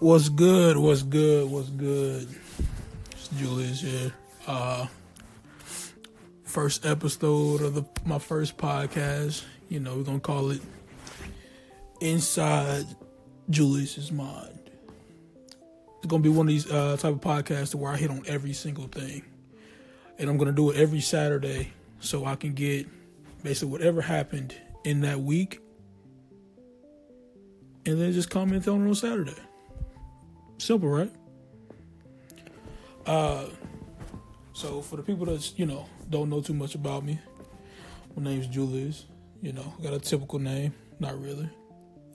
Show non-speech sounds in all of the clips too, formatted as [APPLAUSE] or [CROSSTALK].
What's good? What's good? What's good? It's Julius here. Uh, first episode of the my first podcast. You know, we're gonna call it Inside Julius's Mind. It's gonna be one of these uh, type of podcasts where I hit on every single thing, and I'm gonna do it every Saturday so I can get basically whatever happened in that week, and then just comment on it on Saturday. Simple, right? Uh, so for the people that you know don't know too much about me, my name's Julius. You know, got a typical name. Not really.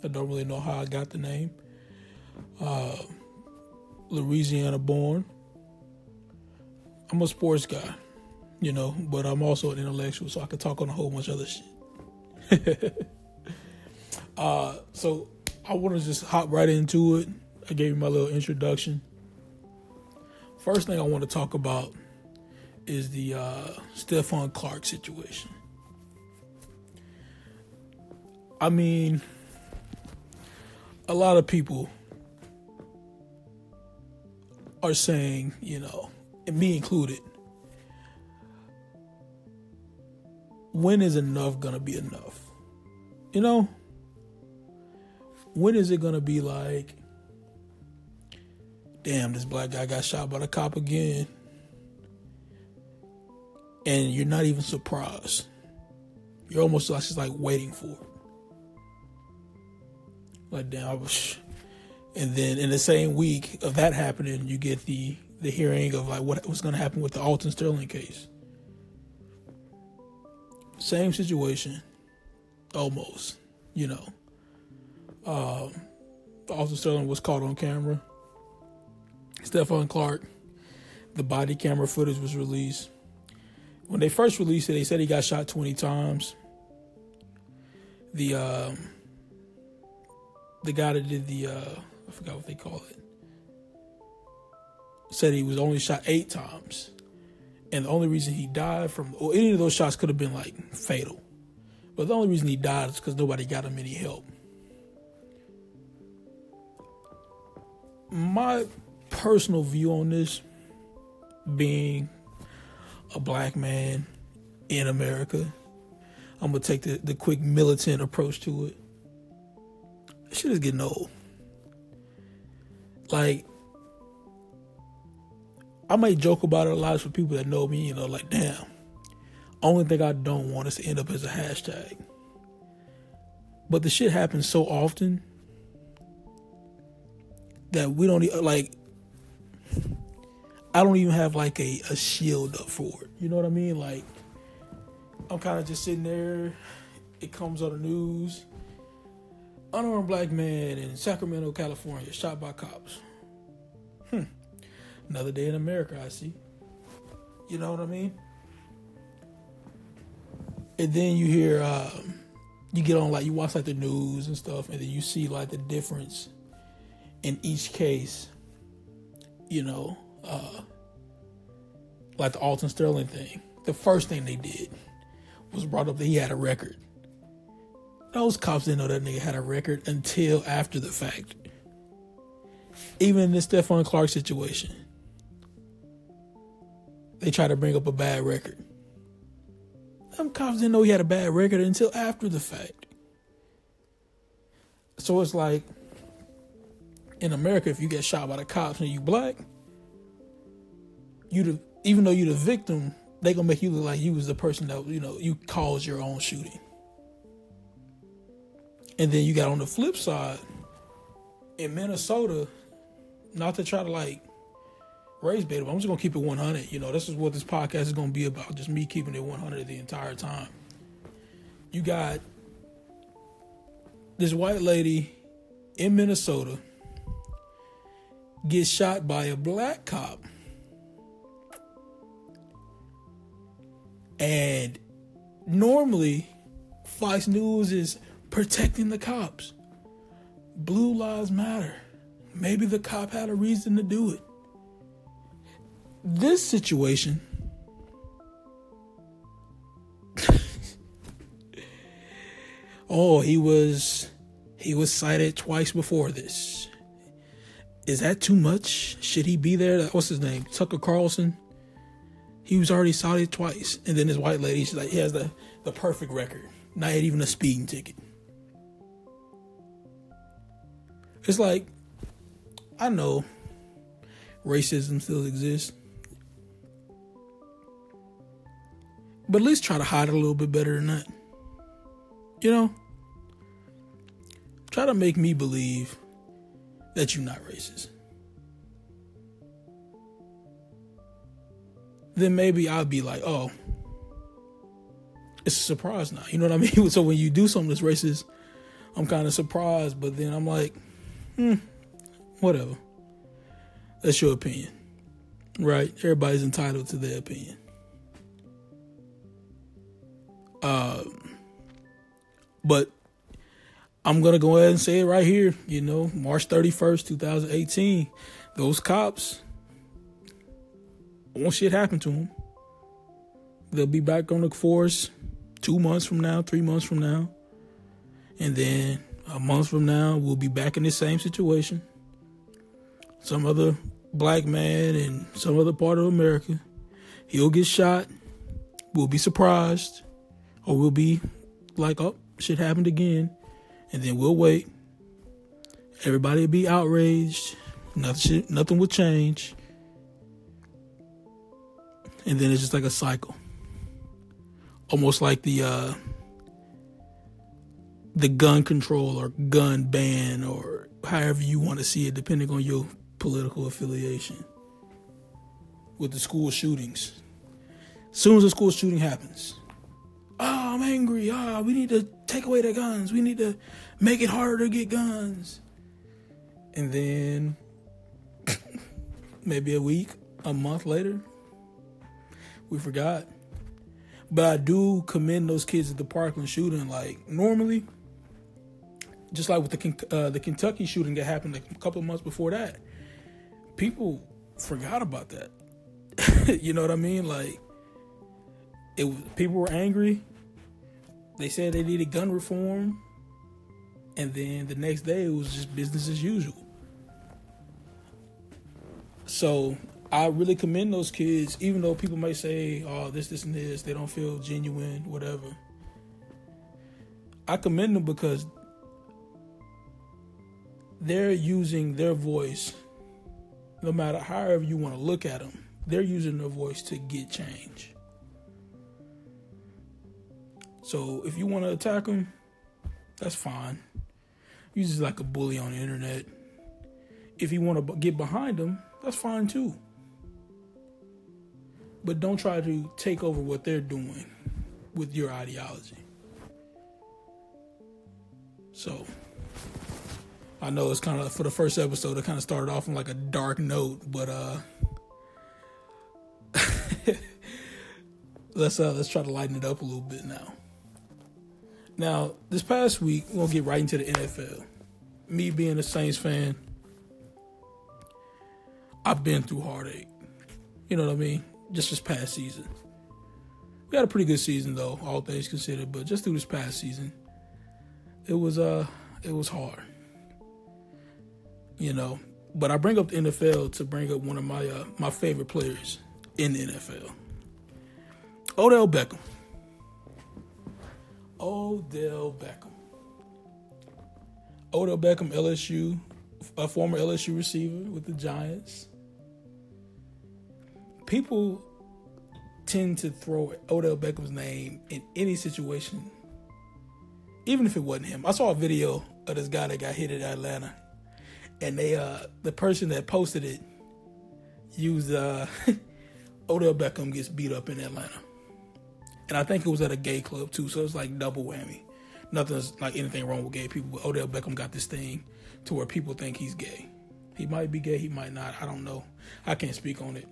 I don't really know how I got the name. Uh, Louisiana born. I'm a sports guy, you know, but I'm also an intellectual, so I can talk on a whole bunch of other shit. [LAUGHS] uh, so I want to just hop right into it. I gave you my little introduction. First thing I want to talk about is the uh, Stephon Clark situation. I mean, a lot of people are saying, you know, and me included, when is enough gonna be enough? You know, when is it gonna be like, damn, this black guy got shot by the cop again? And you're not even surprised. You're almost like just like waiting for it. Like damn, I was and then in the same week of that happening, you get the the hearing of like what was gonna happen with the Alton Sterling case. Same situation, almost, you know. Um, Alton Sterling was caught on camera. Stephon Clark, the body camera footage was released. When they first released it, they said he got shot 20 times. The um, the guy that did the uh, I forgot what they call it said he was only shot eight times, and the only reason he died from or any of those shots could have been like fatal, but the only reason he died is because nobody got him any help. My personal view on this being a black man in America. I'm gonna take the, the quick militant approach to it. Shit is getting old. Like, I might joke about it a lot for people that know me, you know, like, damn. Only thing I don't want is to end up as a hashtag. But the shit happens so often that we don't like I don't even have like a, a shield up for it. You know what I mean? Like I'm kind of just sitting there. It comes on the news. Unarmed black man in Sacramento, California, shot by cops. Hmm. Another day in America, I see. You know what I mean? And then you hear, um, you get on like you watch like the news and stuff, and then you see like the difference in each case. You know, uh, like the Alton Sterling thing. The first thing they did was brought up that he had a record. Those cops didn't know that nigga had a record until after the fact. Even in this Stephon Clark situation, they tried to bring up a bad record. Them cops didn't know he had a bad record until after the fact. So it's like in America, if you get shot by the cops and you black, you the even though you're the victim, they gonna make you look like you was the person that you know you caused your own shooting. And then you got on the flip side in Minnesota, not to try to like raise bait, but I'm just gonna keep it 100. You know, this is what this podcast is gonna be about. Just me keeping it 100 the entire time. You got this white lady in Minnesota gets shot by a black cop. And normally, Fox News is protecting the cops. Blue lives matter. Maybe the cop had a reason to do it. This situation [LAUGHS] Oh, he was he was cited twice before this. is that too much? Should he be there? What's his name? Tucker Carlson. He was already cited twice, and then this white lady, she's like, he has the the perfect record, not even a speeding ticket. It's like, I know racism still exists, but at least try to hide it a little bit better than that. You know, try to make me believe that you're not racist. Then maybe I'll be like, oh, it's a surprise now. You know what I [LAUGHS] mean? So when you do something that's racist, I'm kind of surprised, but then I'm like, hmm, whatever. That's your opinion, right? Everybody's entitled to their opinion. Um, but I'm gonna go ahead and say it right here. You know, March 31st, 2018. Those cops won't shit happen to them. They'll be back on the force two months from now, three months from now, and then a month from now we'll be back in the same situation. Some other black man in some other part of America, he'll get shot. We'll be surprised, or we'll be like, "Oh, shit happened again," and then we'll wait. Everybody will be outraged. Nothing, nothing will change, and then it's just like a cycle, almost like the uh, the gun control or gun ban or however you want to see it, depending on your political affiliation. With the school shootings, as soon as a school shooting happens, oh, I'm angry. Ah, oh, we need to take away the guns. We need to make it harder to get guns. And then [LAUGHS] maybe a week, a month later, we forgot. But I do commend those kids at the Parkland shooting. Like normally, just like with the uh, the Kentucky shooting that happened like a couple of months before that, people forgot about that. [LAUGHS] you know what I mean? Like it people were angry. They said they needed gun reform, and then the next day it was just business as usual. So I really commend those kids, even though people may say, "Oh, this, this, and this," they don't feel genuine, whatever. I commend them because they're using their voice, no matter however you want to look at them, they're using their voice to get change. So if you want to attack them, that's fine. Use just like a bully on the internet. If you want to get behind them, that's fine too. But don't try to take over what they're doing with your ideology. So I know it's kind of for the first episode. It kind of started off on like a dark note, but uh, [LAUGHS] let's uh let's try to lighten it up a little bit now. Now, this past week, we'll get right into the NFL. Me being a Saints fan, I've been through heartache. You know what I mean? Just this past season. We had a pretty good season though, all things considered, but just through this past season, it was uh it was hard you know. But I bring up the NFL to bring up one of my uh, my favorite players in the NFL, Odell Beckham. Odell Beckham. Odell Beckham, LSU, a former LSU receiver with the Giants. People tend to throw Odell Beckham's name in any situation, even if it wasn't him. I saw a video of this guy that got hit in Atlanta and they uh the person that posted it used uh [LAUGHS] Odell Beckham gets beat up in Atlanta. And I think it was at a gay club too, so it's like double whammy. Nothing's like anything wrong with gay people, but Odell Beckham got this thing to where people think he's gay. He might be gay, he might not. I don't know. I can't speak on it.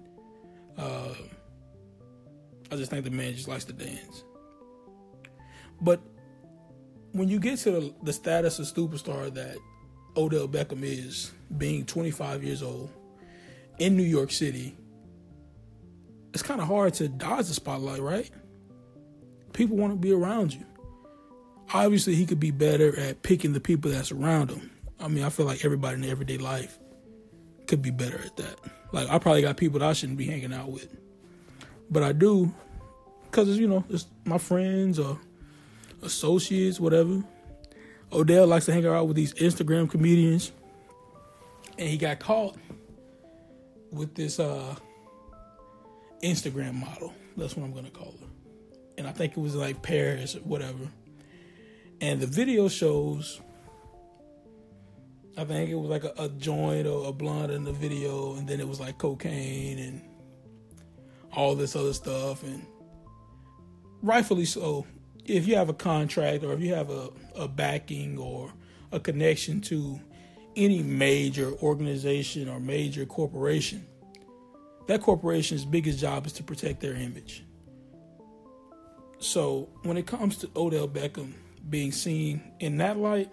Uh, I just think the man just likes to dance. But when you get to the, the status of superstar that Odell Beckham is, being 25 years old in New York City, it's kind of hard to dodge the spotlight, right? People want to be around you. Obviously, he could be better at picking the people that's around him. I mean, I feel like everybody in everyday life could be better at that. Like I probably got people that I shouldn't be hanging out with, but I do because it's you know it's my friends or associates, whatever. Odell likes to hang out with these Instagram comedians, and he got caught with this uh, Instagram model. That's what I'm gonna call her, and I think it was like Paris or whatever. And the video shows I think it was like a, a joint or a blunt in the video, and then it was like cocaine and all this other stuff, and rightfully so. If you have a contract or if you have a, a backing or a connection to any major organization or major corporation, that corporation's biggest job is to protect their image. So when it comes to Odell Beckham being seen in that light,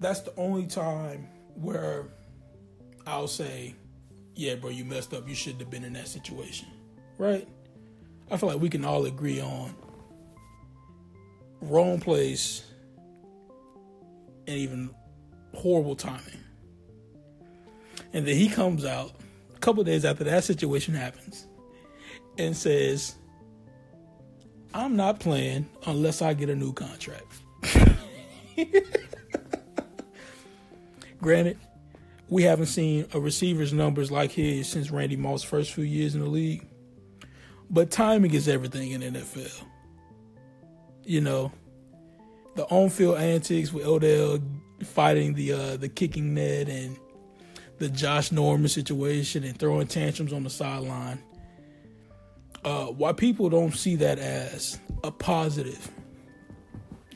that's the only time where I'll say, yeah, bro, you messed up. You shouldn't have been in that situation. Right? I feel like we can all agree on wrong place and even horrible timing. And then he comes out a couple days after that situation happens and says, I'm not playing unless I get a new contract. [LAUGHS] Granted, we haven't seen a receiver's numbers like his since Randy Moss' first few years in the league. But timing is everything in NFL. You know, the on-field antics with Odell fighting the uh, the kicking net and the Josh Norman situation and throwing tantrums on the sideline. Uh, why people don't see that as a positive?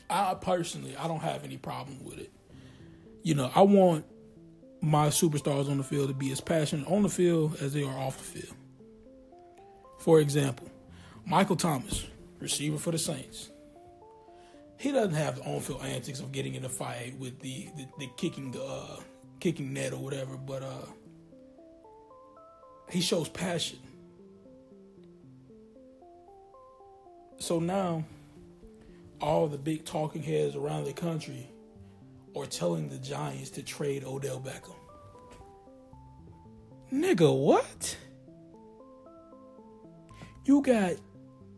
I personally, I don't have any problem with it you know, I want my superstars on the field to be as passionate on the field as they are off the field. For example, Michael Thomas, receiver for the Saints. He doesn't have the on-field antics of getting in a fight with the the, the kicking the uh, kicking net or whatever, but uh, he shows passion. So now, all the big talking heads around the country or telling the Giants to trade Odell Beckham. Nigga, what? You got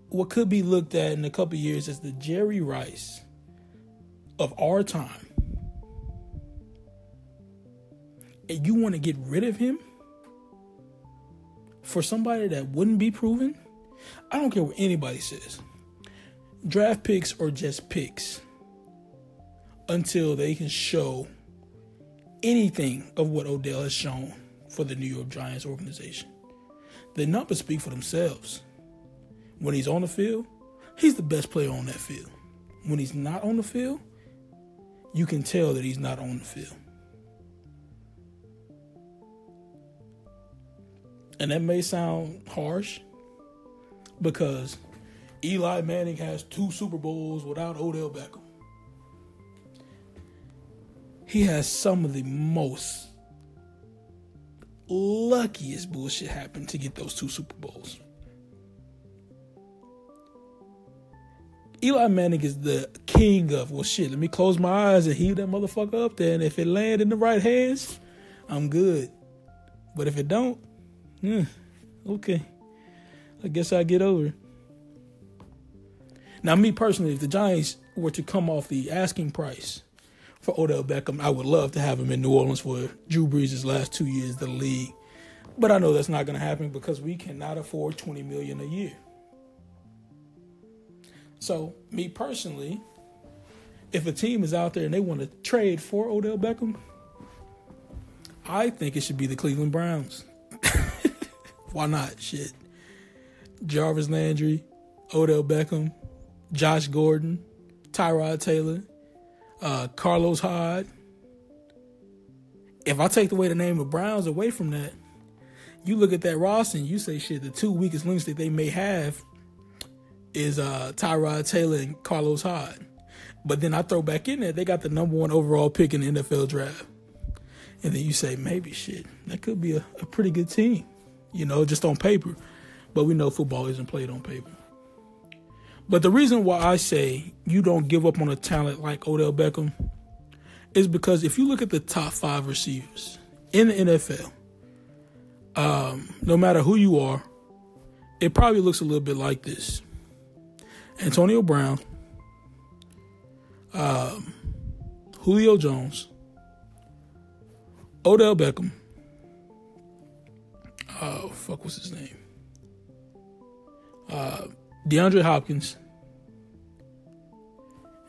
what could be looked at in a couple years as the Jerry Rice of our time. And you want to get rid of him for somebody that wouldn't be proven? I don't care what anybody says. Draft picks are just picks until they can show anything of what Odell has shown for the New York Giants organization. The numbers speak for themselves. When he's on the field, he's the best player on that field. When he's not on the field, you can tell that he's not on the field. And that may sound harsh because Eli Manning has two Super Bowls without Odell Beckham he has some of the most luckiest bullshit happen to get those two Super Bowls. Eli Manning is the king of well shit, let me close my eyes and heave that motherfucker up there and if it land in the right hands, I'm good. But if it don't, yeah, okay. I guess I get over. Now me personally, if the Giants were to come off the asking price for Odell Beckham. I would love to have him in New Orleans for Drew Brees' last two years the league. But I know that's not going to happen because we cannot afford 20 million a year. So, me personally, if a team is out there and they want to trade for Odell Beckham, I think it should be the Cleveland Browns. [LAUGHS] Why not? Shit. Jarvis Landry, Odell Beckham, Josh Gordon, Tyrod Taylor, uh, Carlos Hyde. If I take away the name of Browns away from that, you look at that roster and you say, shit, the two weakest links that they may have is uh, Tyrod Taylor and Carlos Hyde. But then I throw back in there, they got the number one overall pick in the NFL draft. And then you say, maybe shit, that could be a, a pretty good team, you know, just on paper. But we know football isn't played on paper. But the reason why I say you don't give up on a talent like Odell Beckham is because if you look at the top five receivers in the NFL, um, no matter who you are, it probably looks a little bit like this Antonio Brown, um, Julio Jones, Odell Beckham. Oh, fuck, what's his name? Uh, DeAndre Hopkins.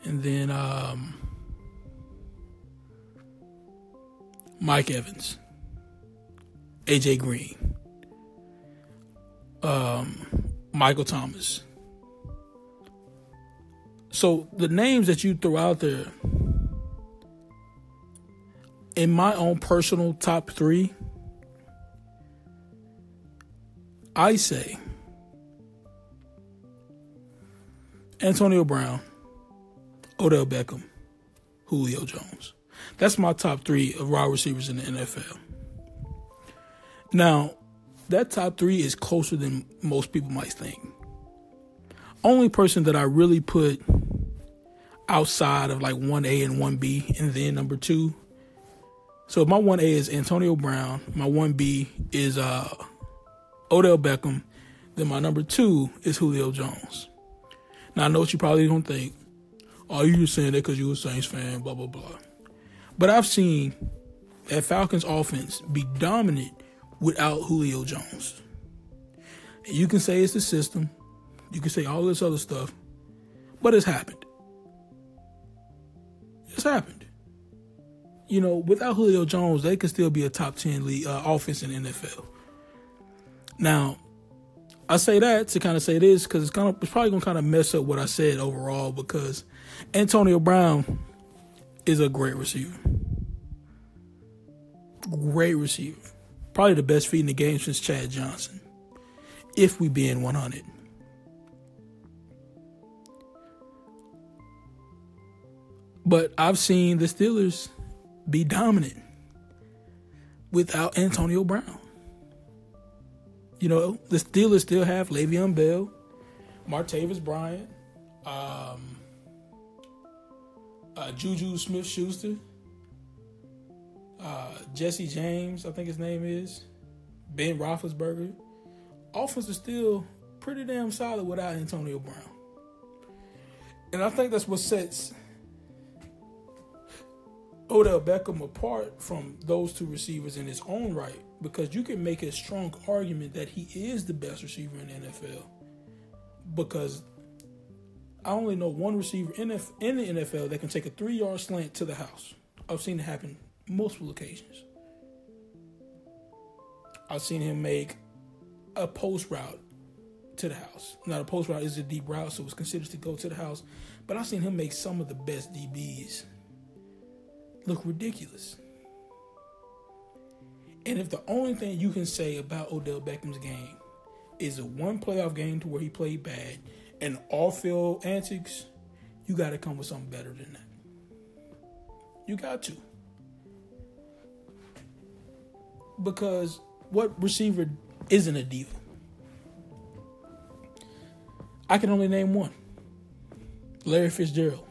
And then um, Mike Evans, AJ Green, um, Michael Thomas. So the names that you throw out there, in my own personal top three, I say Antonio Brown, Odell Beckham, Julio Jones. That's my top three of wide receivers in the NFL. Now, that top three is closer than most people might think. Only person that I really put outside of like 1A and 1B and then number two. So my 1A is Antonio Brown. My 1B is uh, Odell Beckham. Then my number two is Julio Jones. Now I know what you probably don't think. Oh, you just saying that because you're a Saints fan, blah blah blah. But I've seen that Falcons offense be dominant without Julio Jones. And you can say it's the system, you can say all this other stuff, but it's happened. It's happened. You know, without Julio Jones, they could still be a top ten league uh, offense in NFL. Now, I say that to kind of say this because it's kind of it's probably gonna kind of mess up what I said overall because Antonio Brown is a great receiver. Great receiver. Probably the best feed in the game since Chad Johnson. If we be in 100. But I've seen the Steelers be dominant without Antonio Brown. You know, the Steelers still have Le'Veon Bell, Martavis Bryant, um, uh, Juju Smith Schuster, uh, Jesse James, I think his name is, Ben Roethlisberger. Offense is still pretty damn solid without Antonio Brown. And I think that's what sets Odell Beckham apart from those two receivers in his own right because you can make a strong argument that he is the best receiver in the NFL because I only know one receiver in, the NFL that can take a three yard slant to the house. I've seen it happen multiple occasions. I've seen him make a post route to the house. Now, a post route is a deep route, so it's considered to go to the house. But I've seen him make some of the best DBs look ridiculous. And if the only thing you can say about Odell Beckham's game is a one playoff game to where he played bad and off field antics, you got to come with something better than that. You got to. Because what receiver isn't a diva? I can only name one Larry Fitzgerald.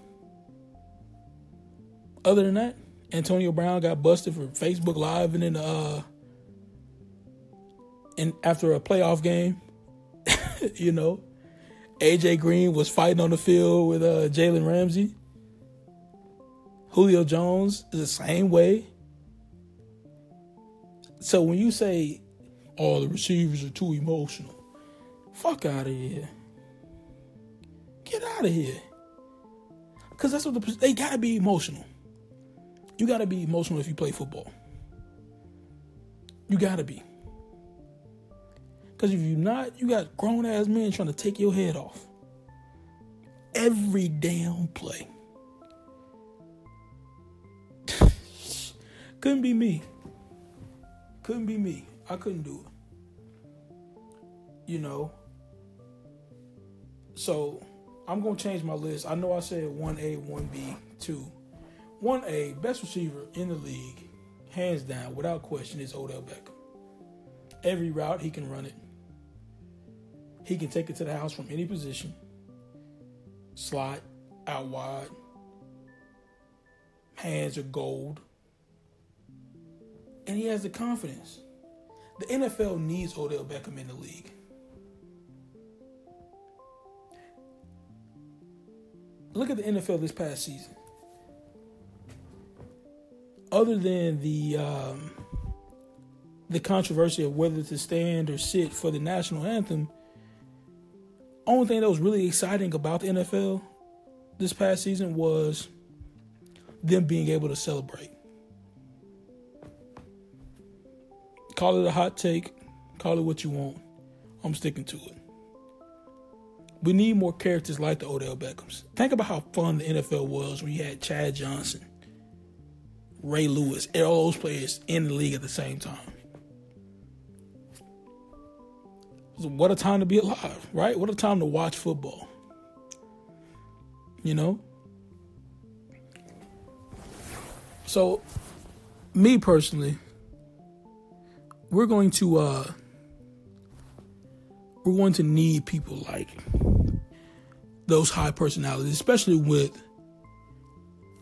Other than that, Antonio Brown got busted for Facebook Live and then uh and after a playoff game, [LAUGHS] you know, AJ Green was fighting on the field with uh Jalen Ramsey. Julio Jones is the same way. So when you say, "Oh, the receivers are too emotional," fuck out of here. Get out of here. Cause that's what the, they gotta be emotional. You got to be emotional if you play football. You got to be. Because if you're not, you got grown ass men trying to take your head off. Every damn play. [LAUGHS] couldn't be me. Couldn't be me. I couldn't do it. You know. So I'm gonna change my list. I know I said one A, one B, two. 1A, best receiver in the league, hands down, without question, is Odell Beckham. Every route, he can run it. He can take it to the house from any position. Slot, out wide. hands are gold. And he has the confidence. The NFL needs Odell Beckham in the league. Look at the NFL this past season. Other than the um, the controversy of whether to stand or sit for the national anthem, only thing that was really exciting about the NFL this past season was them being able to celebrate. Call it a hot take, call it what you want. I'm sticking to it. We need more characters like the Odell Beckhams. Think about how fun the NFL was when you had Chad Johnson, Ray Lewis, and all those players in the league at the same time. What a time to be alive, right? What a time to watch football. You know? So, me personally, we're going to uh we're going to need people like those high personalities, especially with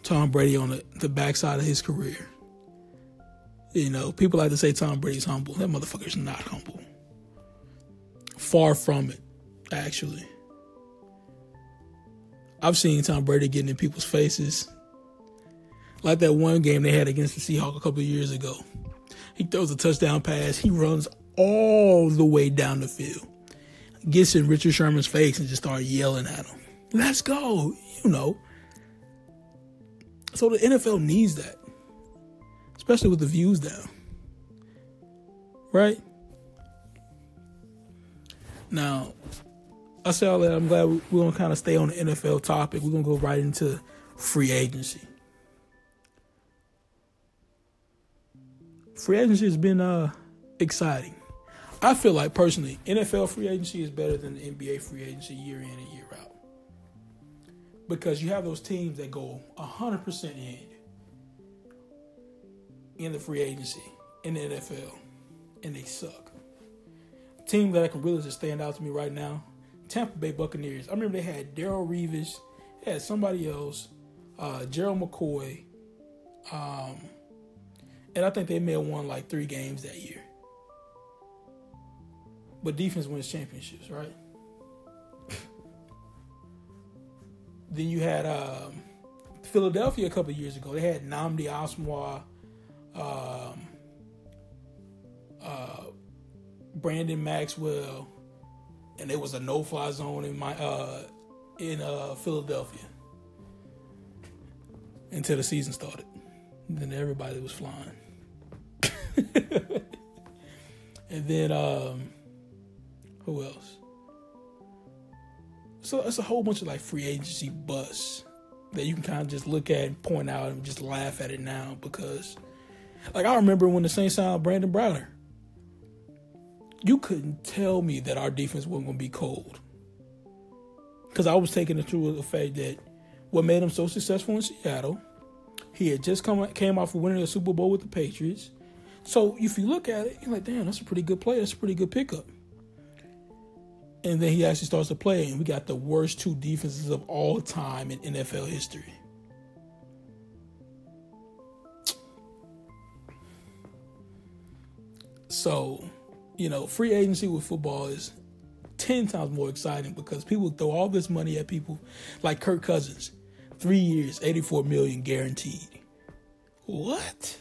Tom Brady on the, the backside of his career. You know, people like to say Tom Brady's humble. That motherfucker's not humble. Far from it, actually. I've seen Tom Brady getting in people's faces. Like that one game they had against the Seahawks a couple years ago. He throws a touchdown pass. He runs all the way down the field. Gets in Richard Sherman's face and just start yelling at him. Let's go. You know. So the NFL needs that. Especially with the views down. Right? Now, I say all that. I'm glad we're to kind of stay on the NFL topic. We're to go right into free agency. Free agency has been uh, exciting. I feel like personally, NFL free agency is better than the NBA free agency year in and year out. Because you have those teams that go 100% in in the free agency in the NFL and they suck. Team that I can really just stand out to me right now Tampa Bay Buccaneers. I remember they had Darrelle Revis, had somebody else, uh, Gerald McCoy, um, and I think they may have won like three games that year. But defense wins championships, right? [LAUGHS] then you had um, Philadelphia a couple years ago. They had Nnamdi Asomugha, um, uh, Brandon Maxwell, and it was a no-fly zone in my uh, in uh, Philadelphia until the season started. Then everybody was flying, [LAUGHS] and then um, who else? So it's a whole bunch of like free agency busts that you can kind of just look at and point out and just laugh at it now because, like, I remember when the Saints signed Brandon Browner you couldn't tell me that our defense wasn't going to be cold. Because I was taking it through the fact that what made him so successful in Seattle, he had just come came off of winning the Super Bowl with the Patriots. So if you look at it, you're like, damn, that's a pretty good play. That's a pretty good pickup. And then he actually starts to play, and we got the worst two defenses of all time in NFL history. So you know, free agency with football is 10 times more exciting because people throw all this money at people like Kirk Cousins. Three years, 84 million guaranteed. What?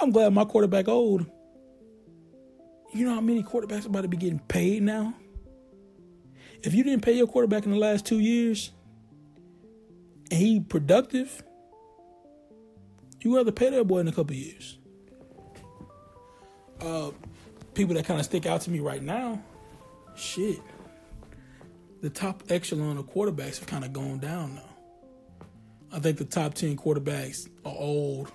I'm glad my quarterback old. You know how many quarterbacks about to be getting paid now? If you didn't pay your quarterback in the last two years and he productive, you have to pay that boy in a couple years. Uh, people that kind of stick out to me right now, shit, the top echelon of quarterbacks have kind of gone down now. I think the top 10 quarterbacks are old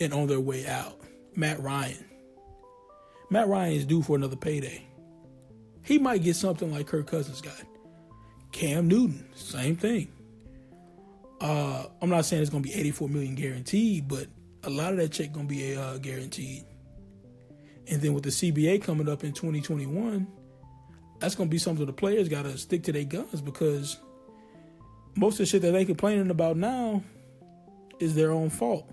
and on their way out. Matt Ryan. Matt Ryan is due for another payday. He might get something like Kirk Cousins got. Cam Newton, same thing. Uh, I'm not saying it's going to be 84 million guaranteed, but a lot of that check going to be uh, guaranteed. And then with the CBA coming up in 2021, that's going to be something the players got to stick to their guns because most of the shit that they're complaining about now, is their own fault.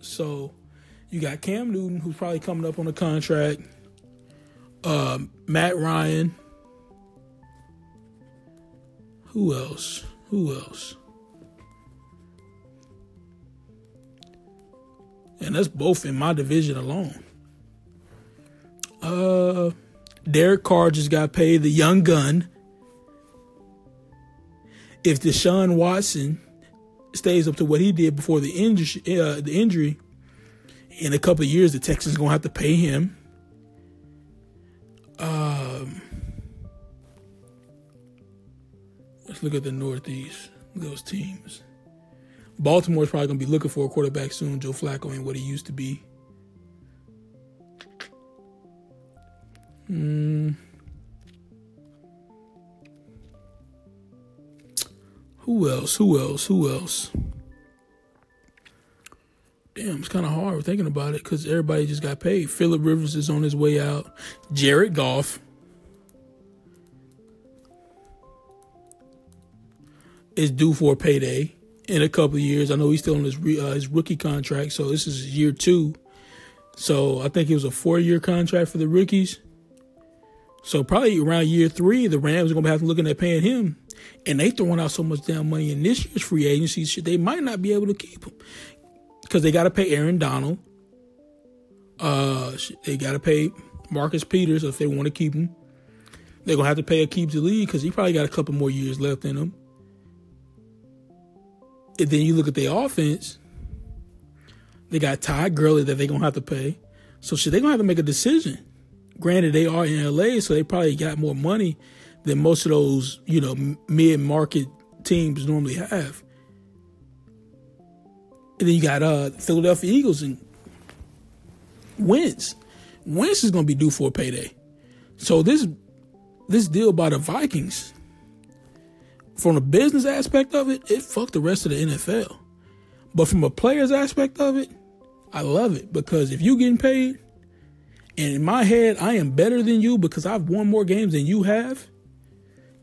So you got Cam Newton, who's probably coming up on a contract. Uh, Matt Ryan. Who else? Who else? And that's both in my division alone. Uh, Derek Carr just got paid the young gun. If Deshaun Watson stays up to what he did before the injury, uh, the injury, in a couple of years, the Texans gonna have to pay him. Um, let's look at the Northeast. Those teams. Baltimore's probably gonna be looking for a quarterback soon. Joe Flacco ain't what he used to be. Hmm. Who else? Who else? Who else? Damn, it's kind of hard thinking about it because everybody just got paid. Philip Rivers is on his way out. Jared Goff. Is due for a payday in a couple years. I know he's still on his uh, his rookie contract, so this is year two. So I think it was a four year contract for the rookies. So probably around year three, the Rams are gonna have to looking at paying him, and they throwing out so much damn money in this year's free agency shit. They might not be able to keep him because they got to pay Aaron Donald. Uh, they got to pay Marcus Peters if they want to keep him. They're gonna have to pay Aqib Talib because he probably got a couple more years left in him. And then you look at their offense. They got Todd Gurley that they're gonna have to pay. So shit, they're gonna have to make a decision. Granted, they are in LA, so they probably got more money than most of those, you know, mid market teams normally have. And then you got uh Philadelphia Eagles and Wentz. Wentz is gonna be due for a payday. So this this deal by the Vikings, from a business aspect of it, it fucked the rest of the NFL. But from a player's aspect of it, I love it because if you getting paid, and in my head, I am better than you because I've won more games than you have,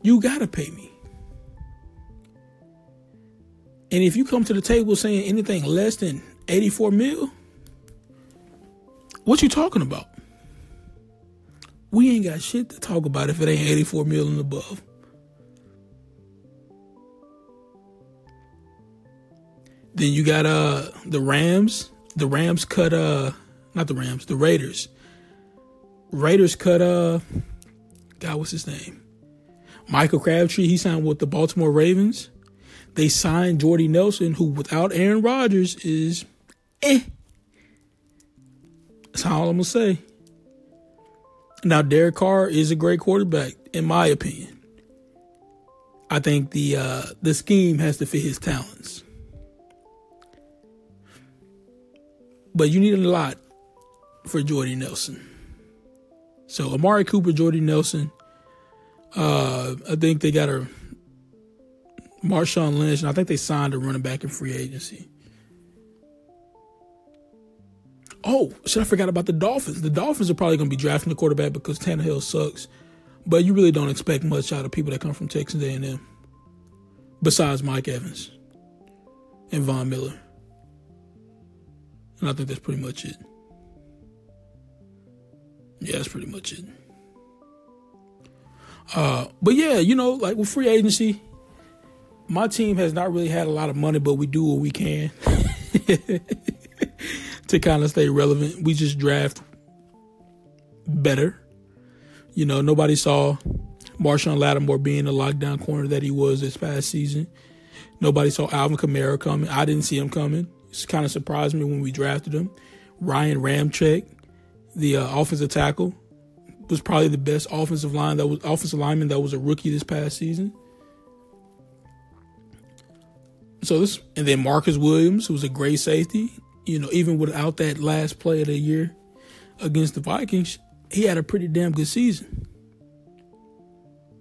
you gotta pay me. And if you come to the table saying anything less than 84 mil, what you talking about? We ain't got shit to talk about if it ain't 84 mil and above. Then you got uh the Rams. The Rams cut uh not the Rams, the Raiders. Raiders cut uh God, what's his name? Michael Crabtree, he signed with the Baltimore Ravens. They signed Jordy Nelson, who without Aaron Rodgers is eh. That's all I'm gonna say. Now Derek Carr is a great quarterback, in my opinion. I think the uh, the scheme has to fit his talents. But you need a lot for Jordy Nelson. So Amari Cooper, Jordy Nelson. Uh, I think they got a Marshawn Lynch, and I think they signed a running back in free agency. Oh, should I forgot about the Dolphins? The Dolphins are probably going to be drafting the quarterback because Tannehill sucks, but you really don't expect much out of people that come from Texas A&M, besides Mike Evans and Von Miller, and I think that's pretty much it. Yeah, that's pretty much it. Uh, but yeah, you know, like with free agency, my team has not really had a lot of money, but we do what we can [LAUGHS] to kind of stay relevant. We just draft better. You know, nobody saw Marshon Lattimore being the lockdown corner that he was this past season. Nobody saw Alvin Kamara coming. I didn't see him coming. It kind of surprised me when we drafted him. Ryan Ramczyk the uh, offensive tackle, was probably the best offensive line that was offensive lineman that was a rookie this past season. So this and then Marcus Williams, who was a great safety, you know, even without that last play of the year against the Vikings, he had a pretty damn good season.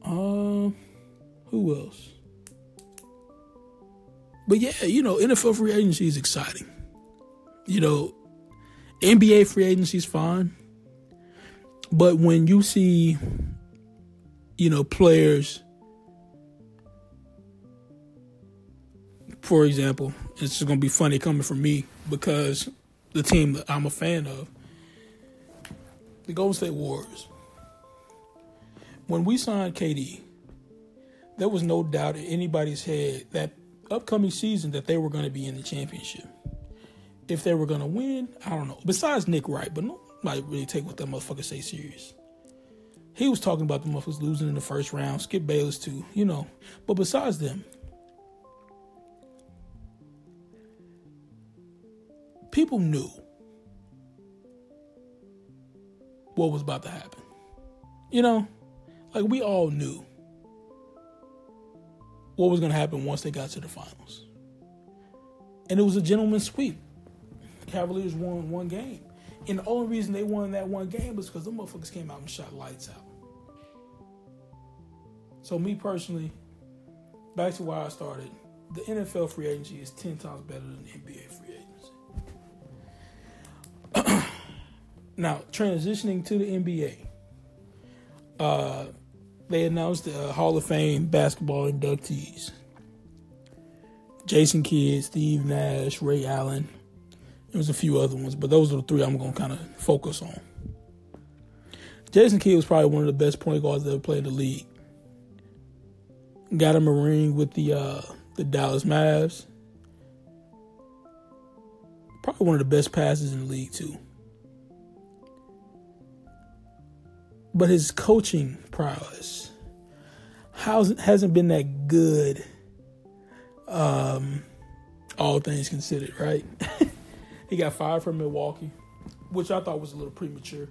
Uh, who else? But yeah, you know, NFL free agency is exciting. You know, NBA free agency is fine. But when you see, you know, players for example, it's going to be funny coming from me because the team that I'm a fan of, the Golden State Warriors. When we signed KD, there was no doubt in anybody's head that upcoming season that they were going to be in the championship. If they were to win, I don't know. Besides Nick Wright, but nobody really take what that motherfucker say serious. He was talking about the motherfuckers losing in the first round, Skip Bayless too, you know. But besides them, people knew what was about to happen. You know, like we all knew what was going to happen once they got to the finals. And it was a gentleman's sweep. Cavaliers won one game. And the only reason they won that one game was because the motherfuckers came out and shot lights out. So, me personally, back to why I started, the NFL free agency is 10 times better than the NBA free agency. [CLEARS THROAT] now, transitioning to the NBA, uh, they announced the uh, Hall of Fame basketball inductees. Jason Kidd, Steve Nash, Ray Allen. There was a few other ones, but those are the three I'm going to kind of focus on. Jason Kidd was probably one of the best point guards that ever played in the league. Got him a ring with the uh, the Dallas Mavs. Probably one of the best passes in the league too. But his coaching prowess hasn't been that good. Um, all things considered, right? [LAUGHS] he got fired from Milwaukee, which I thought was a little premature.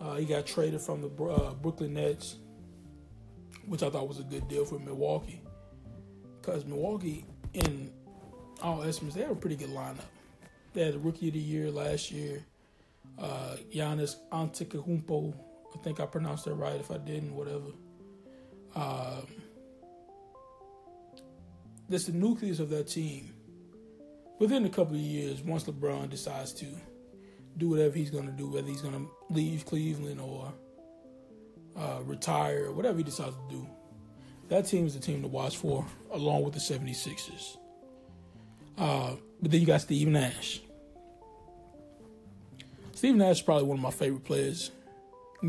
Uh, he got traded from the uh, Brooklyn Nets, which I thought was a good deal for Milwaukee, because Milwaukee, in all estimates, they have a pretty good lineup. They had the Rookie of the Year last year, uh, Giannis Antetokounmpo I think I pronounced that right. If I didn't, whatever. Um, that's the nucleus of that team. Within a couple of years, once LeBron decides to do whatever he's going to do, whether he's going to leave Cleveland or uh, retire, whatever he decides to do, that team is the team to watch for, along with the 76ers. Uh, but then you got Steve Nash. Steve Nash is probably one of my favorite players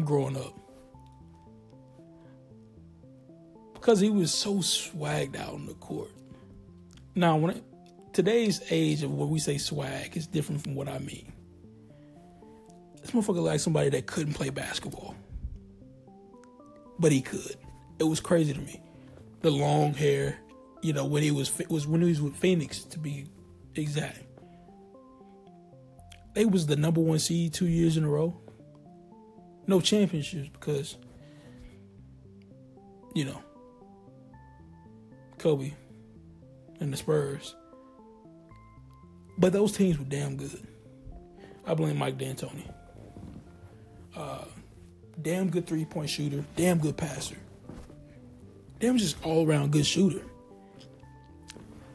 growing up. Because he was so swagged out on the court. Now, when it, today's age of what we say swag is different from what I mean. This motherfucker like somebody that couldn't play basketball, but he could. It was crazy to me. The long hair, you know, when he was was when he was with Phoenix to be exact. They was the number one seed two years in a row no championships because you know Kobe and the Spurs. But those teams were damn good. I blame Mike D'Antoni. Uh, damn good three point shooter, damn good passer. Damn just all around good shooter.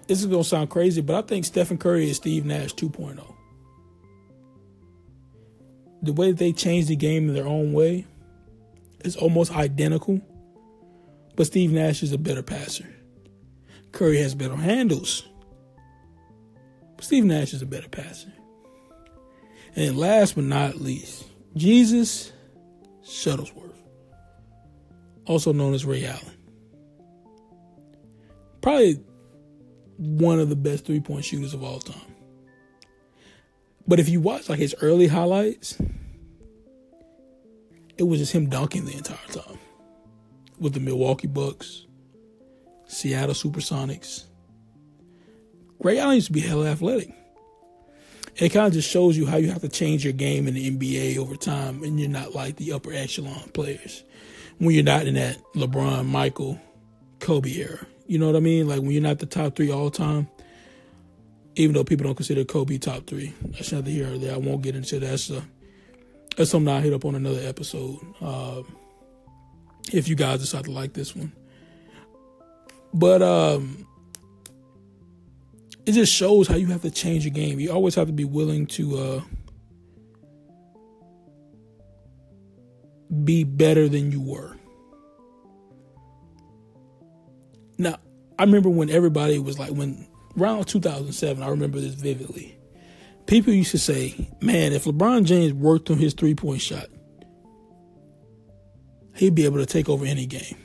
This is gonna sound crazy, but I think Stephen Curry is Steve Nash 2.0 the way they change the game in their own way is almost identical. But Steve Nash is a better passer. Curry has better handles. Steve Nash is a better passer. And last but not least, Jesus Shuttlesworth, also known as Ray Allen. Probably one of the best three point shooters of all time. But if you watch like his early highlights, it was just him dunking the entire time with the Milwaukee Bucks, Seattle Supersonics. Ray Allen used to be hella athletic. It kind of just shows you how you have to change your game in the NBA over time, and you're not like the upper echelon players when you're not in that LeBron, Michael, Kobe era. You know what I mean? Like when you're not the top three all time, even though people don't consider Kobe top three. That's another here or there. I won't get into that. That's, uh, that's something I'll hit up on another episode. Uh, if you guys decide to like this one. But um, it just shows how you have to change your game. You always have to be willing to uh, be better than you were. Now, I remember when everybody was like, when around 2007, I remember this vividly. People used to say, man, if LeBron James worked on his three point shot, he'd be able to take over any game.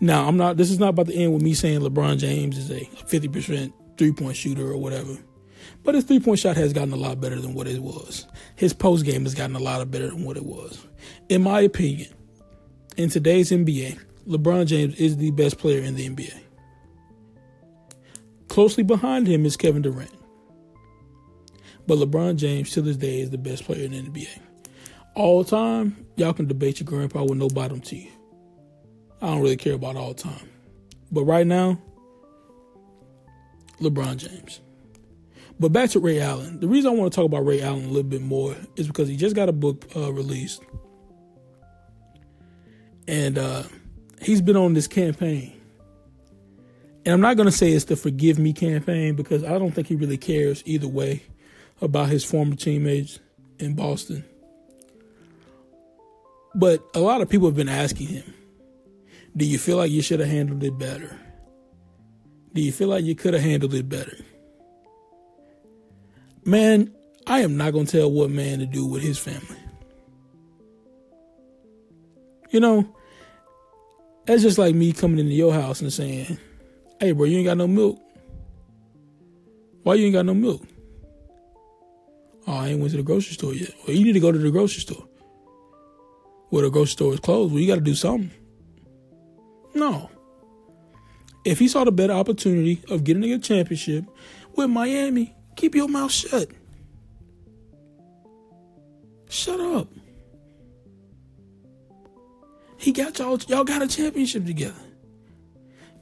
Now, I'm not, this is not about to end with me saying LeBron James is a 50% three point shooter or whatever. But his three point shot has gotten a lot better than what it was. His post game has gotten a lot better than what it was. In my opinion, in today's NBA, LeBron James is the best player in the NBA. Closely behind him is Kevin Durant. But LeBron James, to this day, is the best player in the NBA. All time, y'all can debate your grandpa with no bottom teeth. I don't really care about all time. But right now, LeBron James. But back to Ray Allen. The reason I want to talk about Ray Allen a little bit more is because he just got a book uh, released. And uh, he's been on this campaign. And I'm not going to say it's the Forgive Me campaign because I don't think he really cares either way about his former teammates in Boston. But a lot of people have been asking him, do you feel like you should have handled it better? Do you feel like you could have handled it better? Man, I am not going to tell what man to do with his family. You know, that's just like me coming into your house and saying, hey, bro, you ain't got no milk. Why you ain't got no milk? Oh, I ain't went to the grocery store yet. Well, you need to go to the grocery store. Well, the grocery store is closed. Well, you got to do something. No. If he saw the better opportunity of getting a championship with Miami, keep your mouth shut. Shut up. He got y'all y'all got a championship together.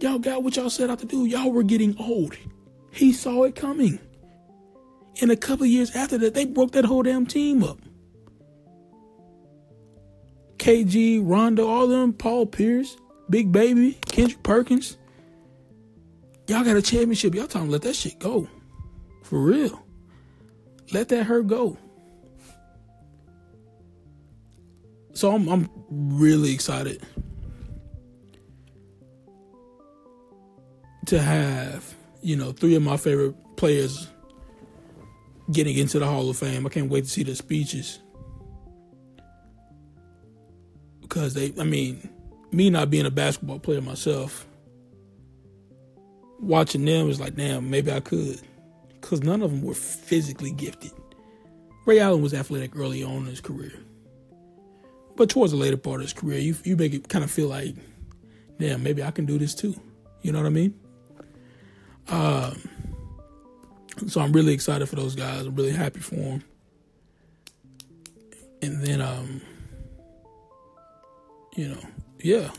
Y'all got what y'all set out to do. Y'all were getting old. He saw it coming. And a couple years after that, they broke that whole damn team up. KG, Rondo, all them, Paul Pierce, Big Baby, Kendrick Perkins. Y'all got a championship. Y'all to let that shit go. For real. Let that hurt go. So I'm I'm really excited to have, you know, three of my favorite players getting into the Hall of Fame. I can't wait to see the speeches. Because they I mean, me not being a basketball player myself, watching them is like, damn, maybe I could. Because none of them were physically gifted. Ray Allen was athletic early on in his career. But towards the later part of his career, you, you make it kind of feel like, damn, maybe I can do this too. You know what I mean? Um, so I'm really excited for those guys. I'm really happy for them. And then, um, you know, yeah.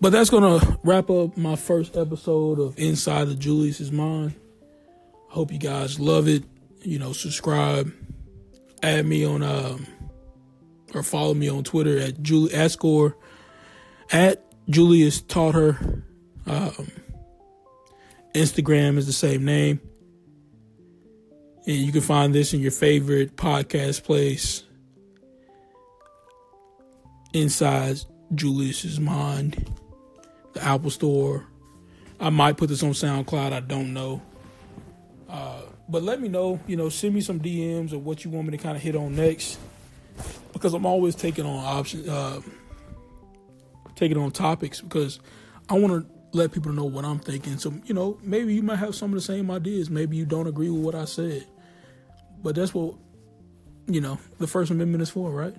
But that's gonna wrap up my first episode of Inside the Julius's Mind. Hope you guys love it. You know, subscribe, add me on um or follow me on Twitter at Julie Ascore at Julius taught her. Um, Instagram is the same name. And you can find this in your favorite podcast place. Inside Julius's Mind, the Apple Store. I might put this on SoundCloud. I don't know. Uh, but let me know. You know, send me some DMs of what you want me to kind of hit on next, because I'm always taking on options, uh, taking on topics because I want to let people know what I'm thinking. So you know, maybe you might have some of the same ideas. Maybe you don't agree with what I said, but that's what you know the First Amendment is for, right?